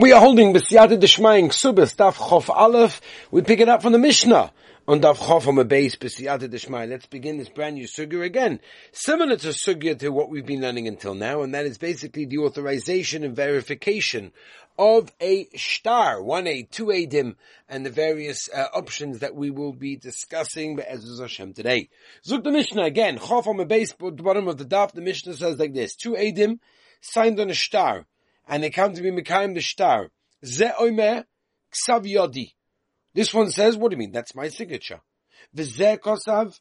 We are holding B'siyata Deshmayim Ksubas, Daf Chof Aleph. We pick it up from the Mishnah on Daf Chof on the base, B'siyata Deshmayim. Let's begin this brand new sugya again. Similar to sugya to what we've been learning until now, and that is basically the authorization and verification of a star, one a, two a dim, and the various uh, options that we will be discussing Be'ezus Hashem today. Zuk the Mishnah again, Chof on the base, bottom of the Daf, the Mishnah says like this, two a dim, signed on a star and they come to be Mekayim the Shtar. Ze oimer ksav yodi. This one says, what do you mean? That's my signature. V'ze kosav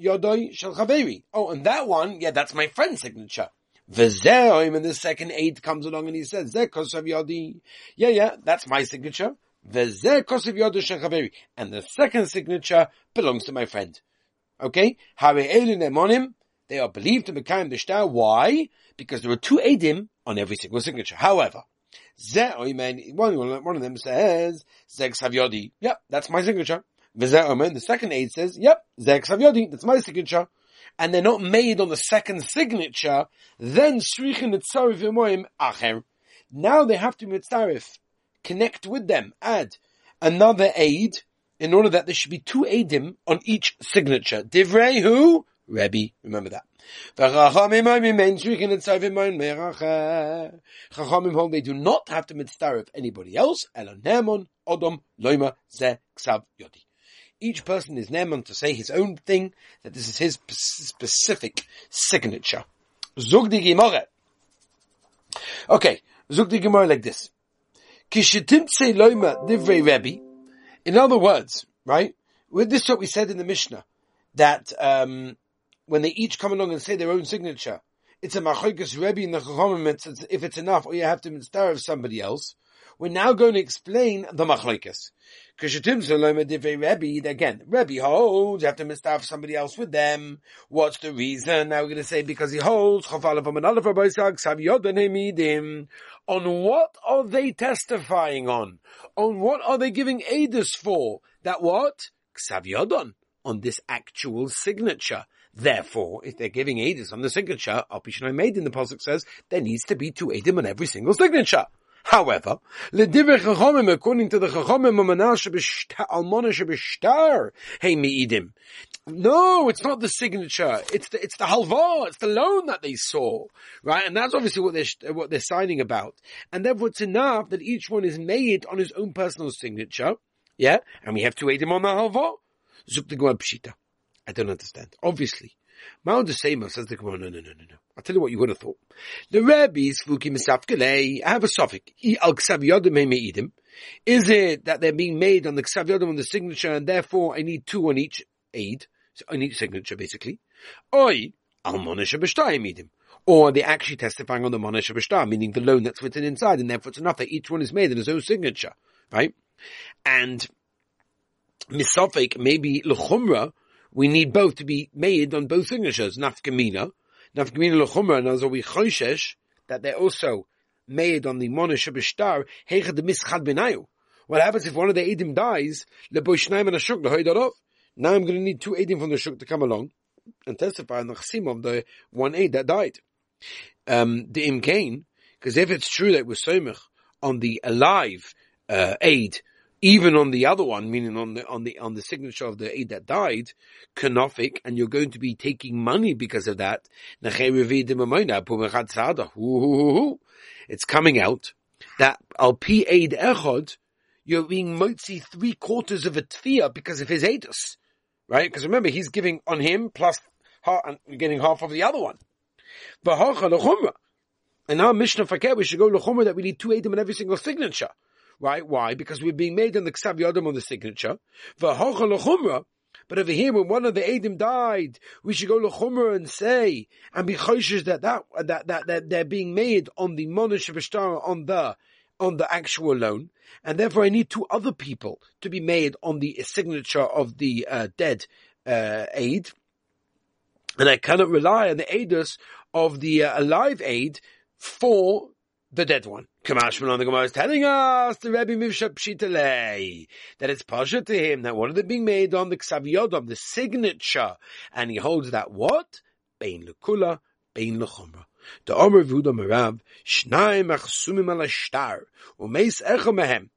yodoi shel chaveri. Oh, and that one, yeah, that's my friend's signature. V'ze oimer, the second eight comes along and he says, ze kosav yodi. Yeah, yeah, that's my signature. V'ze kosav yodoi shel chaveri. And the second signature belongs to my friend. Okay? Hare elin emonim. They are believed to be Mekayim the Shtar. Why? Because there are two Edim on every single signature. However, one, one of them says, Zeg Savyodi. Yep, that's my signature. The second aid says, yep, Zeg Savyodi, that's my signature. And they're not made on the second signature, then Srichin Etzarif Yemoim Acher. Now they have to mitzarif, connect with them, add another aid, in order that there should be two aidim on each signature. Divrei who? Rebbe, remember that. Chachamim hold they do not have to mitzdarif anybody else. Odom loima ze ksav yodi. Each person is neman to say his own thing, that this is his specific signature. Zug Gemara. Okay, zug di Gemara like this. Divrei. In other words, right? This is what we said in the Mishnah, that um, when they each come along and say their own signature, it's a machoikas Rebbe in the Chachomim, if it's enough, or you have to mitzvah of somebody else. We're now going to explain the machlokes. Again, Rebbe holds you have to mitzvah somebody else with them. What's the reason? Now we're going to say because he holds on what are they testifying on? On what are they giving edus for? That what? Ksav on this actual signature. Therefore, if they're giving Edis on the signature, Alpishanai made in the Pasuk says, there needs to be two Edim on every single signature. However, according to the Chachomim, Almona Shebishtar, Hey Me'idim. No, it's not the signature. It's the, it's the halva. It's the loan that they saw. Right? And that's obviously what they're, what they're signing about. And therefore it's enough that each one is made on his own personal signature. Yeah? And we have to Edim on the halva. Zuk the Pshita. I don't understand. Obviously. Mount same says the Gemara, no, no, no, no, no. I'll tell you what you would have thought. The rabbis, Fuki Misafkele, I have a suffix. Is it that they're being made on the Ksavyodim on the signature and therefore I need two on each aid, on each signature basically? Oi, Almonisha B'shtayim or they're actually testifying on the Monesh B'shtar, meaning the loan that's written inside, and therefore it's enough that each one is made in his own signature, right? And Misafik, maybe L'chumra, we need both to be made on both signatures, nafkamina. Nafkamina lechumra, and as we choishesh, that they're also made on the monish b'shtar, heicha de mischad benayu. What happens if one of the edim dies, leboishnaim and a shuk, Now I'm going to need two edim from the shuk to come along and testify on the chasim of the one aid that died. Um, the imkain, because if it's true that it was somich on the alive uh, aid, even on the other one, meaning on the on the on the signature of the aid that died, kanofik, and you're going to be taking money because of that. It's coming out that al pi aid echod, you're being motzi three quarters of a tfiyah because of his aidus, right? Because remember, he's giving on him plus and getting half of the other one. And now Mishnah Fakir, we should go to lechumra that we need two edim in every single signature. Right? Why? Because we're being made on the Ksav Yodam on the signature. But over here, when one of the Adim died, we should go Lechumra and say, and be choishes that, that, that, that, that they're being made on the Monish on the, on the actual loan. And therefore I need two other people to be made on the signature of the uh, dead uh, aid. And I cannot rely on the aiders of the uh, alive aid for the dead one. Kamashman on the Gemara is telling us the Rebbe Mivsha Pshitale that it's pasha to him that one of them being made on the Ksaviyod of the signature, and he holds that what bein lekula bein lechumra. The Omer Vuda Merav, Shnai Machsumim ala Shtar, Umeis Echo Mehem.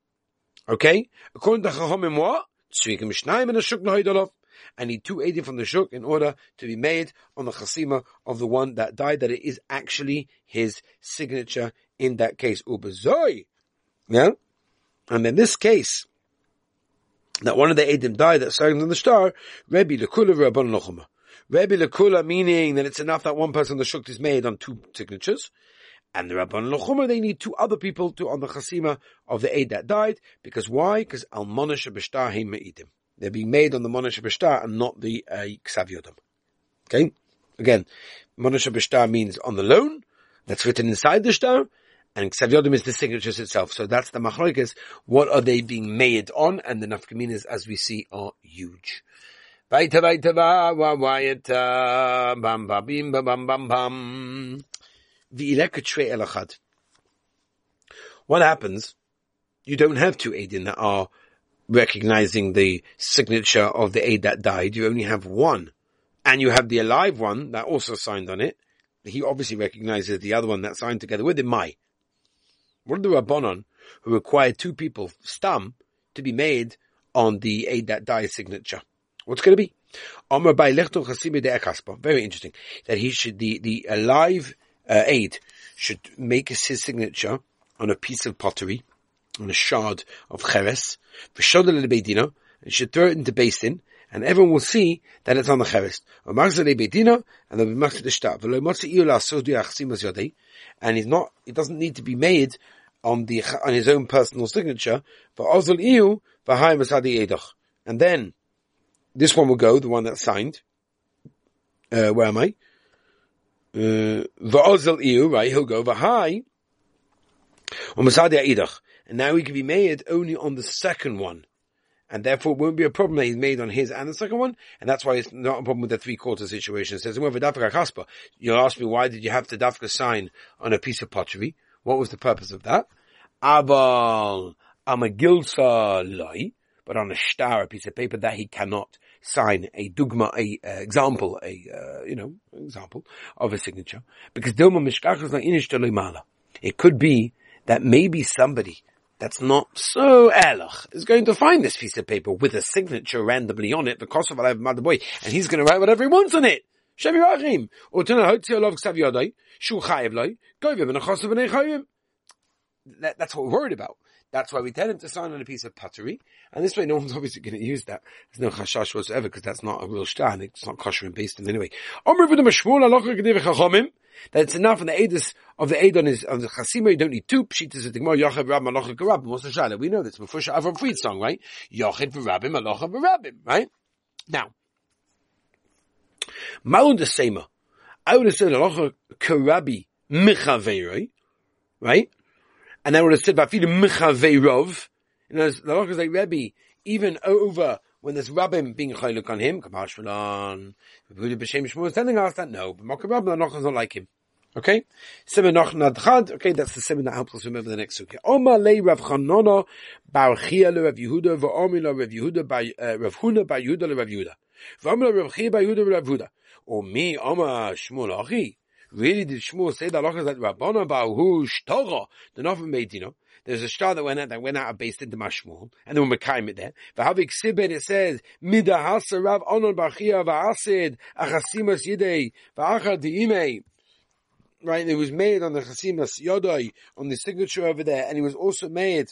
Okay? According to Chachomim what? Tzvikim Shnai and a Shuk Nohidolov. I need two eighty from the Shuk in order to be made on the Chasima of the one that died, that it is actually his signature in that case. Ubezoi. Yeah? And in this case, that one of the Edim died that sang on the star, Rebbe Lekula Rabban. Rebbe Lekula meaning that it's enough that one person on the Shuk is made on two signatures. And the Rabban Lochuma, they need two other people to on the Chasima of the Eid that died. Because why? Because Al Monash B'Shtar Heim Me'idim. They're being made on the Monash B'Shtar and not the uh, Okay? Again, Monash B'Shtar means on the loan. That's written inside the Shtar and Ksav Yodim is the signatures itself. So that's the machlokes. What are they being made on? And the nafkaminas, as we see, are huge. Bam, bim, bam, bam, bam. What happens? You don't have two Aidin that are recognizing the signature of the aid that died. You only have one. And you have the alive one that also signed on it. He obviously recognizes the other one that signed together with him, Mai. What are the Rabbanon who require two people, stam, to be made on the aid that dies signature? What's going to be? Very interesting. That he should, the, the alive uh, aid should make his signature on a piece of pottery, on a shard of cheres, and should throw it into basin, and everyone will see that it's on the cheres. And they'll be machzor the shtar. And he's not, it doesn't need to be made on the on his own personal signature Ozil Iu. And then this one will go, the one that's signed. Uh, where am I? Uh, V'Ozil Iu, right? He'll go. And now he can be made only on the second one. And therefore it won't be a problem that he's made on his and the second one. And that's why it's not a problem with the three quarter situation. It says, You'll ask me, why did you have to dafka sign on a piece of pottery? What was the purpose of that? Aval amagilsa loy, but on a star, a piece of paper that he cannot sign a dugma, a uh, example, a uh, you know example of a signature, because dilma mishkachas mala. It could be that maybe somebody that's not so erlich is going to find this piece of paper with a signature randomly on it, the kosovo of mother boy, and he's going to write whatever he wants on it. Shevi Rachim. Or to know, Hotzi Olav Ksav Yodai, Shu Chayev Loi, Govim and Achosav and Echayim. That's what we're worried about. That's why we tell him to sign on a piece of pottery. And this way no one's obviously going to use that. There's no chashash whatsoever because that's not a real shtar and it's not kosher and based in anyway. That it's enough in the edus of the Edon is of the Chasima, you don't need two pshitas of the Gemara, Yochid Rab Malachah Garabim. What's the Shala? We know this before Avram Fried song, right? Yochid Rabim Malachah Garabim, right? Now, Malun Desema. I would have said Halacha Karabi Michaveroi, right? And I would have said Vafilu Michaverov. And the Halacha is like Rebbe, even over when there's Rabbim being Chayluk on him, Kapash Shalan, B'Shem Shmuel, telling us that no, but Makar Rabbim, Halacha is not like him. Okay? Simon noch nadchad. Okay, that's the simon that helps us remember the next sukkah. Oma le Rav Chanona bar Chia le Rav Yehuda v'omi le Rav Yehuda uh, Rav Huna bar Yehuda le Rav Yehuda. Le Rav Chia bar Yehuda Rav Yehuda. Or me, Oma Shmuel Achi. Really did Shmuel say that Allah that Rabbana bar Hu Shtora, the Novim Medina. There's a star that went out that went out of base into Mashmuel, and then we Mekayim it there. V'havik Sibed it says Midahasa Rav Onon bar Chia v'asid achasimas yidei v'achad di'imei right? It was made on the Chasimas Yodai, on the signature over there, and it was also made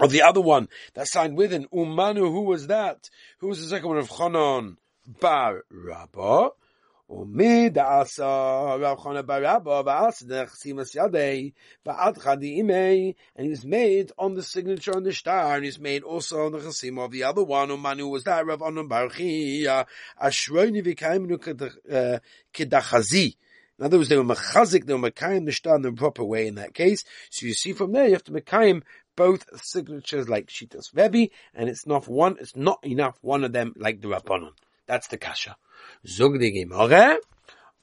of the other one that signed with an Umanu, who was that? Who was the second one of Chanan Bar Rabbah? ומי דעשה רב חונה ברבא ועשה דרך סימס ידי ועד חדי אימי and he was made on the signature on the star and he was made also on the chasim of the other one Umanu was that Rav Onan Baruchi Ashroini v'kaimnu kedachazi in other words, they were mechazik, they were mekayim the shtar in the proper way in that case. So you see from there, you have to mekayim both signatures like Shitas Rebbe, and it's not one, it's not enough one of them like the Rabbanon. That's the kasha. Zog de gemore,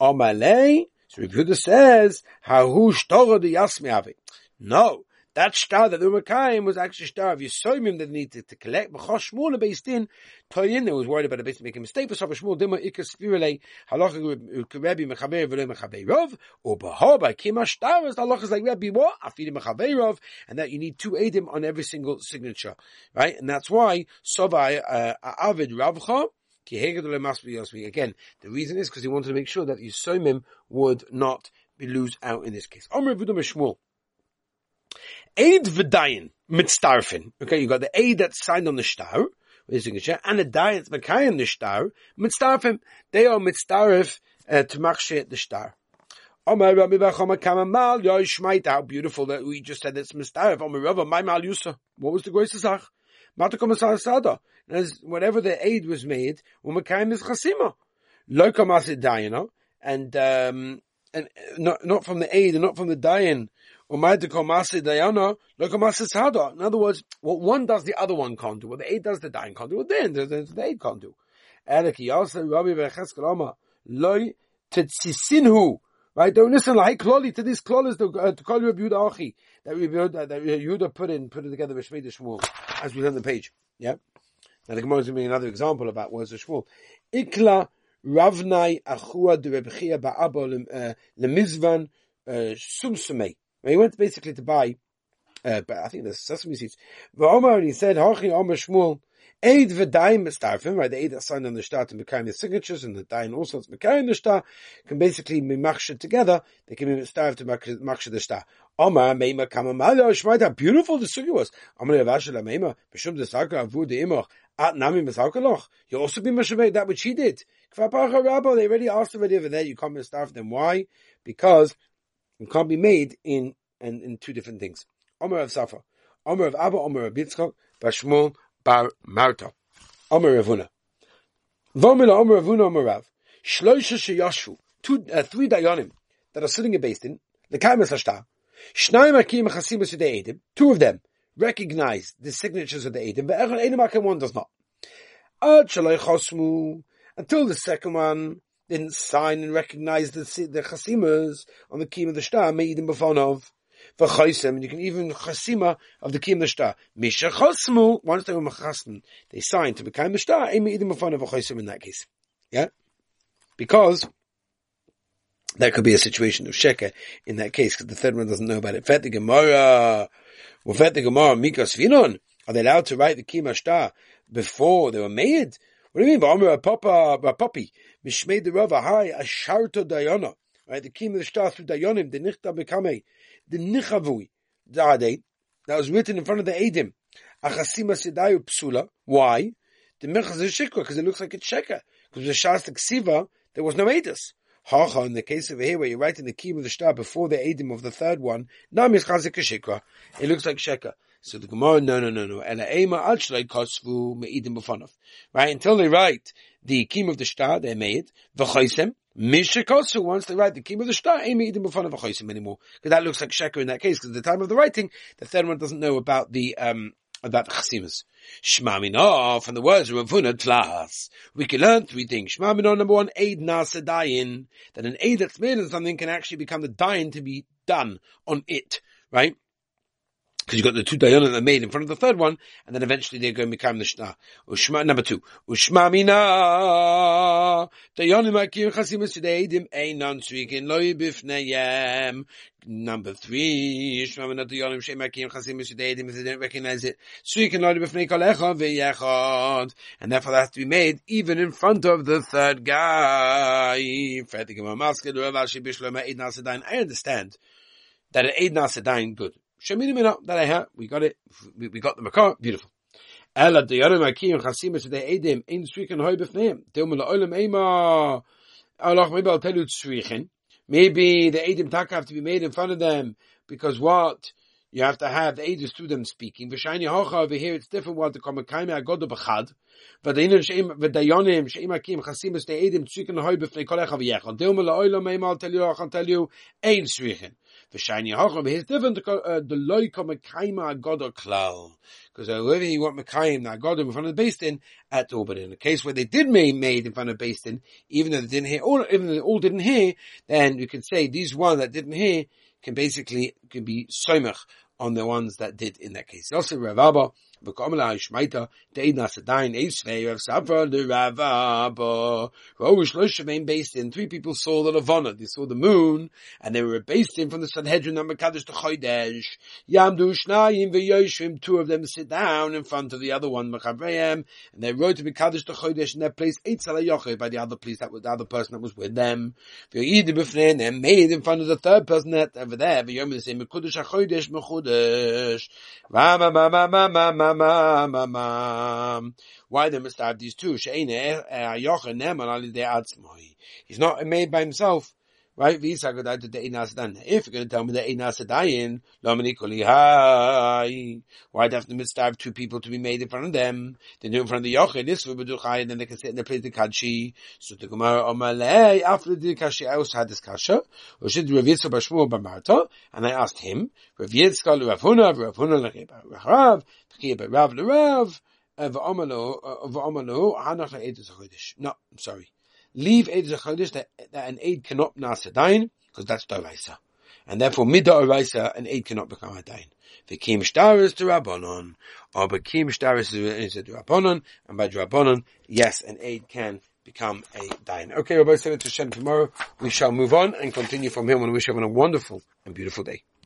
Omalei, so Rebbe says, Hahu shtora de yasmi No, That star that the Makayim was actually star of Yisoimim that needed to collect. B'chosh Shmuel based in Toyin, they was worried about a bit making a mistake. But Shmuel Dima Ikas Spirale Halacha Rebbe Mechaber V'le Mechaber Rov or by Kima. The halacha is like Rebbe what Afid Mechaber Rov, and that you need two Edim on every single signature, right? And that's why Sovai uh, Avid Ravcha. Again, the reason is because he wanted to make sure that Yisomim would not be lose out in this case. Omer Vudam Shmuel. Aid v'dayin mitzdarfin. Okay, you got the aid that's signed on the star, with signature, and the that's mekayim the star, mitzdarfin. They are mitzdarif uh, to makshe the star. How beautiful that we just said it's mitzdarif. Omer Rabbi my mal yusa. What was the greatest zach? Matakom sada. As whenever the aid was made, umekayim is chasima. Lokamas dayana, and um, and uh, not not from the aid and not from the dayan in other words, what one does, the other one can't do. What the eight does, the nine can't do. What the, the, the eight can't do. Right? Don't listen like Kloli to this Klol the uh, to call you Yehuda Achi that Yehuda put in put it together with Shmei Shmuel as we on the page. Yeah. Now the Gemara is giving another example about words of Shmuel. Ikla Ravnai Achua de Rebchia Ba'abo uh, Lemizvan uh, Sumsumei. He went basically to buy, uh, but I think the sesame seeds. Omar, and he said, Hachi Omar Shmuel, Aid v'daim mistarfim, right? The aid that signed on the star to become the signatures, and the daim also to become the star can basically be machshed together. They can be starved to machshed the star. Omar meima kamamala shmaita. How beautiful the sugi was. Omar yavashel meima b'shum desaka avu deimoch at nami mesakaloch. You also be mashavei that which he did. Kvapacha rabba. They already asked already over there. You can't be starved. Then why? Because it can't be made in and in two different things. Omer of Safa, Omer of Abba, Omer of Yitzchak, Bashmol Bar Marta, Omer of Huna. Vomila Omer of Huna Omer Rav, Shloisha Sheyashvu, two, uh, three dayanim that are sitting in Beis Din, the Kaimas Hashta, Shnayim Akim of the Edim, two of them recognize the signatures of the Edim, but Echon Edim Akim one does not. Until the second one didn't sign and recognize the the chasimas on the key of the star, made in of v'chaisem, and you can even chasima of the key of the star. Misha chasmu, once they were machasm, they signed to become the star, emi idim of v'chaisem in that case. Yeah? Because, that could be a situation of sheker in that case, because the third one doesn't know about it. Fet the Gemara, well, Fet the Gemara, Mikas Vinon, are they allowed to write the Kima Star before they were made? What do you mean? V'omer a papa, a puppy. Mishmei the Rava, hi, a sharto dayana. Right, the Kima the Star through dayanim, the nichta bekame, the nichavui, dade, that was written in front of the Edim. Achasima sedayu psula. Why? The mechaz is shikra, because it looks like it's shekah. Because the Shas Ksiva, there was no Edis. Hacha, in the case of here where you're writing the key of the star before the Edim of the third one, Nam is chazik shikra. It looks like shekah. So the Gemara, no, no, no, no. Right? Until they write the kim of the star, they made v'chaisem. Mishikosu, once they write the kim of the star, ema meidim b'fanav v'chaisem anymore. Because that looks like sheker in that case, because at the time of the writing, the third one doesn't know about the, um, about the. Shmamino, from the words of Ravuna Tlas. We can learn three things. Shmamino, number one, aid nasa dayin. That an aid that's made on something can actually become the dayin to be done on it. Right? Because you've got the two dayanim that made in front of the third one, and then eventually they're going to become the shna. Ushma number two. Ushma mina dayanim akim chasimus todaydim einan tzrikin loy bifneyem. Number three, Ushma mina dayanim shem akim chasimus todaydim if they don't recognize it. Tzrikin loy bifnei kalecha v'yechad, and therefore that has to be made even in front of the third guy. I understand that an Eid Nasadain good. That I have. We got it. We, we got the makar. Beautiful. Ela the yarim akim chasimus de edim in stricken hoy befneim. Teum la olam ema. Allah maybe I'll tell you tzrichen. Maybe the edim tak have to be made in front of them because what? You have to have the edus to them speaking. V'shayni hocha over here, it's different what the komakaime agodo b'chad. V'dayinim she'im, v'dayonim she'im akim chasimus de edim tzriken hoy b'fnei kol echa v'yechon. Teum la olam ema, I'll tell you, I'll tell you, ein tzrichen. The shiny hacham is different. Uh, the loika mekaima agoda klal because whoever you want mekayim na agoda in front of the basin at all. But in the case where they did make made in front of the basin, even though they didn't hear, even though they all didn't hear, then you can say these one that didn't hear can basically can be soimach on the ones that did in that case. Also, Rav Abba, Based in three people saw the Lavana, they saw the moon and they were based in from the Sanhedrin number Kadosh to Chodesh. Two of them sit down in front of the other one, and they wrote to be Mekadosh to Chodesh in their place, Eitzal Yochai, by the other place, that was the other person that was with them. Ve'yidu and made in front of the third person that over there, the same, Mekadosh HaChodesh Mechudesh why they must have these two? Eh, eh, He's not made by himself. Right? If you're going to tell me that Einas Adayin, Lomani Kuli Hai, why do I have to mitzvah two people to be made in front of them? They do in front of the Yochid, this will be Chai, and then they can sit in the place the Kadshi. So the Gemara Omalei, after the Kashi, I also had this Kasha, or should Rav Yitzchak Bashmu Bamarta, and I asked him, Rav Yitzchak Rav Huna, Rav Huna Rav Rav, Rav Rav, no, I'm sorry. Leave Eid Chodesh that, that an aid cannot nasadain, because that's Daraisa. And therefore, Mida Araisa, an aid cannot become a dain. Vikim Shtaris to Rabbanon, or Vikim Shtaris to Rabbanon, and by Rabbanon, yes, an aid can become a dain. Okay, Rabbi, to Shem tomorrow. We shall move on and continue from here and wish everyone a wonderful and beautiful day.